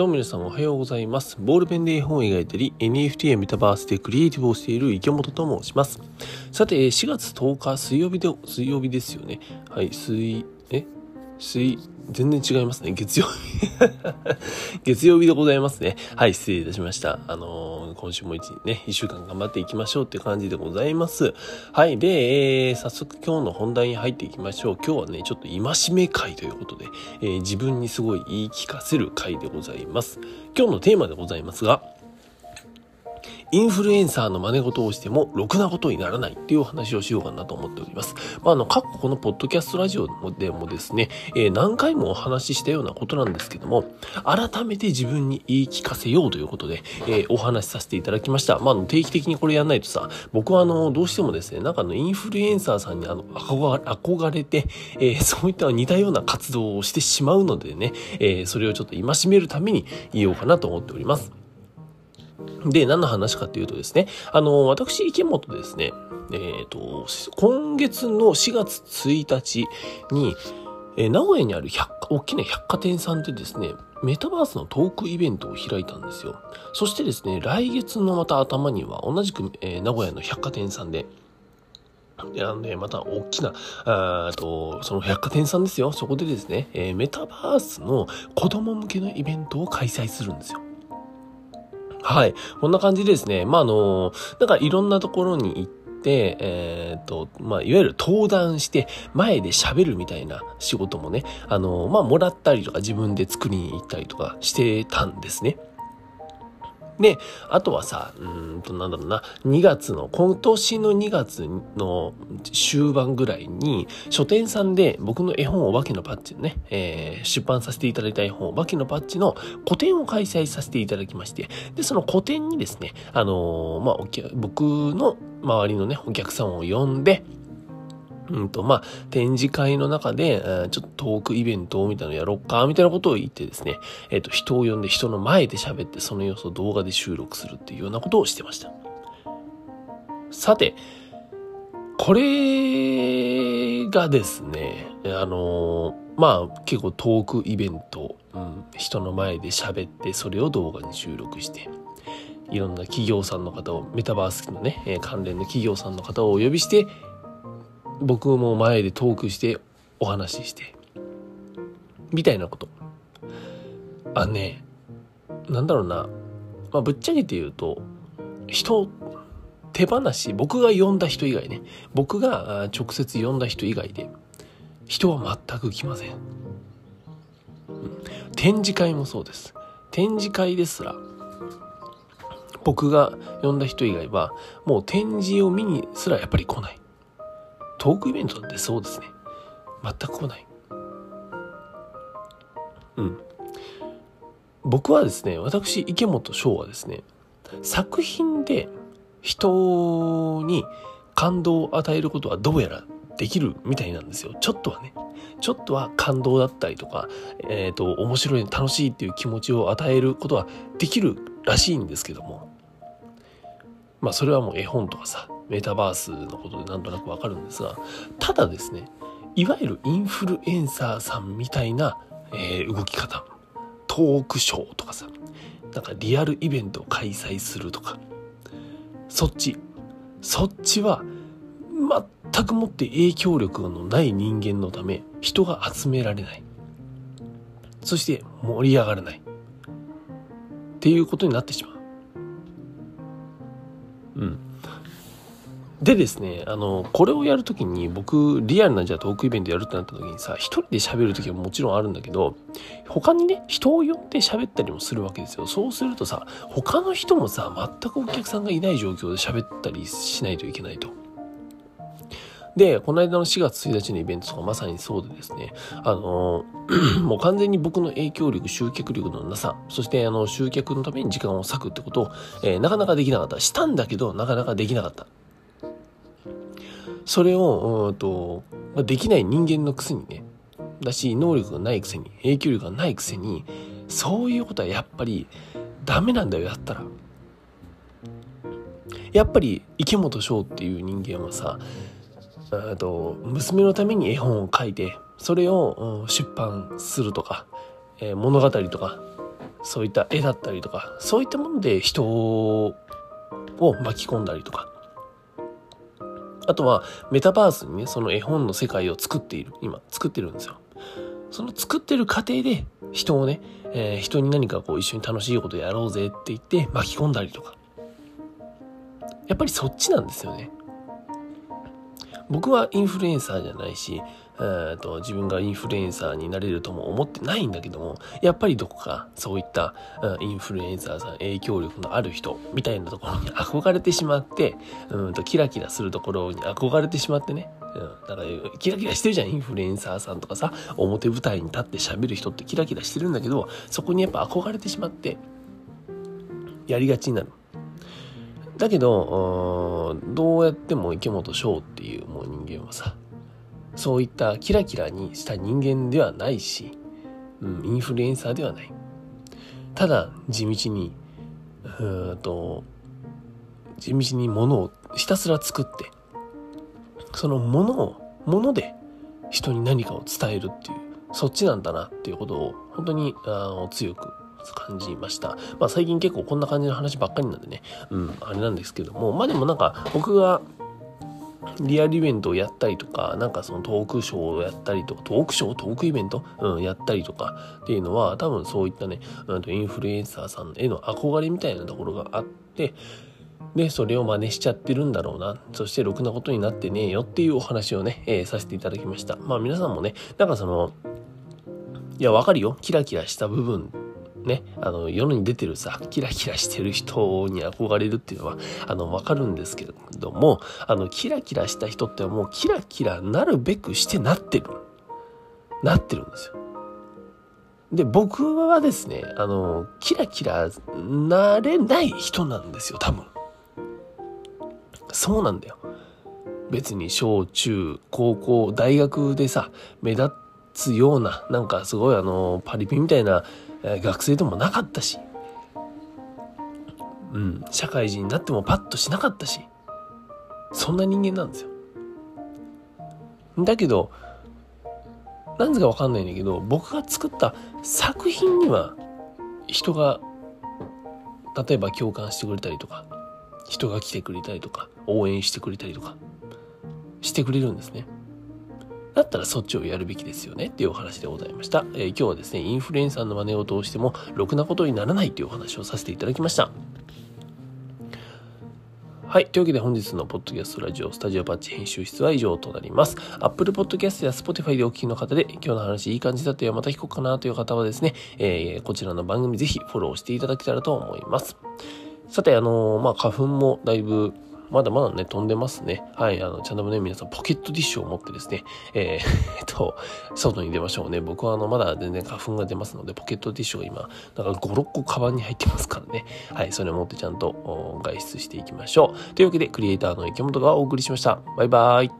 どうも皆さんおはようございます。ボールペンで絵本を描いたり、NFT やメタバースでクリエイティブをしている池本と申します。さて、4月10日水曜日で、水曜日ですよね。はい、水、え？水、全然違いますね。月曜日 月曜日でございますね。はい、失礼いたしました。あのー、今週も一ね、一週間頑張っていきましょうって感じでございます。はい、で、えー、早速今日の本題に入っていきましょう。今日はね、ちょっと戒め会ということで、えー、自分にすごい言い聞かせる会でございます。今日のテーマでございますが、インフルエンサーの真似事をしても、ろくなことにならないっていうお話をしようかなと思っております。まあ、あの、過去このポッドキャストラジオでもですね、えー、何回もお話ししたようなことなんですけども、改めて自分に言い聞かせようということで、えー、お話しさせていただきました。まあ、定期的にこれやんないとさ、僕はあの、どうしてもですね、なんかの、インフルエンサーさんにあの、憧れて、えー、そういった似たような活動をしてしまうのでね、えそれをちょっと戒めるために言おうかなと思っております。で、何の話かっていうとですね、あの、私、池本ですね、えっ、ー、と、今月の4月1日に、えー、名古屋にある百大きな百貨店さんでですね、メタバースのトークイベントを開いたんですよ。そしてですね、来月のまた頭には同じく、えー、名古屋の百貨店さんで、あのね、また大きな、あと、その百貨店さんですよ。そこでですね、えー、メタバースの子供向けのイベントを開催するんですよ。はい。こんな感じでですね。まあ、あの、なんかいろんなところに行って、えっ、ー、と、まあ、いわゆる登壇して、前で喋るみたいな仕事もね、あの、まあ、もらったりとか自分で作りに行ったりとかしてたんですね。で、あとはさ、うんと、なんだろうな、2月の、今年の2月の終盤ぐらいに、書店さんで僕の絵本お化けのパッチのね、えー、出版させていただいた絵本お化けのパッチの個展を開催させていただきまして、で、その個展にですね、あのー、まあ、僕の周りのね、お客さんを呼んで、うんと、まあ、展示会の中で、ちょっとトークイベントみたいなのやろっか、みたいなことを言ってですね、えっ、と、人を呼んで人の前で喋って、その様子を動画で収録するっていうようなことをしてました。さて、これがですね、あのまあ、結構トークイベント、うん、人の前で喋って、それを動画に収録して、いろんな企業さんの方を、メタバースのね、関連の企業さんの方をお呼びして、僕も前でトークしてお話しして。みたいなこと。あねなんだろうな、まあ、ぶっちゃけて言うと人手放し僕が呼んだ人以外ね。僕が直接呼んだ人以外で人は全く来ません、展示会もそうです。展示会ですら僕が呼んだ人以外はもう展示を見にすらやっぱり来ない。トークイベントってそうですね。全く来ない。うん。僕はですね、私、池本翔はですね、作品で人に感動を与えることはどうやらできるみたいなんですよ。ちょっとはね。ちょっとは感動だったりとか、えっ、ー、と、面白い、楽しいっていう気持ちを与えることはできるらしいんですけども、まあそれはもう絵本とかさ、メタバースのことでなんとなくわかるんですが、ただですね、いわゆるインフルエンサーさんみたいな、えー、動き方、トークショーとかさ、なんかリアルイベントを開催するとか、そっち、そっちは全くもって影響力のない人間のため人が集められない。そして盛り上がらない。っていうことになってしまう。でですね、あの、これをやるときに僕、リアルなじゃトークイベントやるってなった時にさ、一人で喋るときはもちろんあるんだけど、他にね、人を呼んで喋ったりもするわけですよ。そうするとさ、他の人もさ、全くお客さんがいない状況で喋ったりしないといけないと。で、この間の4月1日のイベントとかまさにそうでですね、あの、もう完全に僕の影響力、集客力のなさ、そしてあの、集客のために時間を割くってことを、えー、なかなかできなかった。したんだけど、なかなかできなかった。それを、うんと、できない人間のくせにね、だし、能力がないくせに、影響力がないくせに、そういうことはやっぱりダメなんだよ、やったら。やっぱり池本翔っていう人間はさ、と娘のために絵本を書いてそれを出版するとか、えー、物語とかそういった絵だったりとか、そういったもので人を巻き込んだりとか、あとはメタバースにね、その絵本の世界を作っている、今作ってるんですよ。その作ってる過程で人をね、えー、人に何かこう一緒に楽しいことやろうぜって言って巻き込んだりとか。やっぱりそっちなんですよね。僕はインフルエンサーじゃないし、えと自分がインフルエンサーになれるとも思ってないんだけども、やっぱりどこかそういった、うん、インフルエンサーさん、影響力のある人みたいなところに憧れてしまって、うんとキラキラするところに憧れてしまってね、うん、だからキラキラしてるじゃん、インフルエンサーさんとかさ、表舞台に立って喋る人ってキラキラしてるんだけど、そこにやっぱ憧れてしまって、やりがちになる。だけど、どうやっても池本翔っていうもう人間はさ、そういったキラキラにした人間ではないし、うん、インフルエンサーではない。ただ、地道に、うんと、地道に物をひたすら作って、その物を、物で人に何かを伝えるっていう、そっちなんだなっていうことを本当にあ強く感じました。まあ最近結構こんな感じの話ばっかりなんでね、うん、あれなんですけども、まあでもなんか僕がリアルイベントをやったりとか、なんかそのトークショーをやったりとか、トークショー、トークイベント、うん、やったりとかっていうのは、多分そういったね、インフルエンサーさんへの憧れみたいなところがあって、で、それを真似しちゃってるんだろうな。そして、ろくなことになってねえよっていうお話をね、えー、させていただきました。まあ皆さんもね、なんかその、いや、わかるよ。キラキラした部分ね、あの、世に出てるさ、キラキラしてる人に憧れるっていうのは、あの、わかるんですけれども、あの、キラキラした人ってもうキラキラなるべくしてなってる。なってるんですよ。で、僕はですね、あの、キラキラなれない人なんですよ、多分。そうなんだよ。別に小中高校大学でさ目立つようななんかすごいあのパリピみたいなえ学生でもなかったし、うん、社会人になってもパッとしなかったし、そんな人間なんですよ。だけど、なんでかわかんないんだけど、僕が作った作品には、人が、例えば共感してくれたりとか、人が来てくれたりとか、応援してくれたりとか、してくれるんですね。だったらそっちをやるべきですよねっていうお話でございました。えー、今日はですね、インフルエンサーの真似を通しても、ろくなことにならないっていうお話をさせていただきました。はい。というわけで本日のポッドキャストラジオスタジオパッチ編集室は以上となります。Apple Podcast や Spotify でお聞きの方で今日の話いい感じだったよ、また聞こうかなという方はですね、えー、こちらの番組ぜひフォローしていただけたらと思います。さて、あのー、まあ、花粉もだいぶまだまだね、飛んでますね。はい、あの、ちゃんとね、皆さんポケットティッシュを持ってですね、えー、えっと、外に出ましょうね。僕はあの、まだ全然花粉が出ますので、ポケットティッシュが今、だから5、6個カバンに入ってますからね。はい、それを持ってちゃんと外出していきましょう。というわけで、クリエイターの池本がお送りしました。バイバーイ。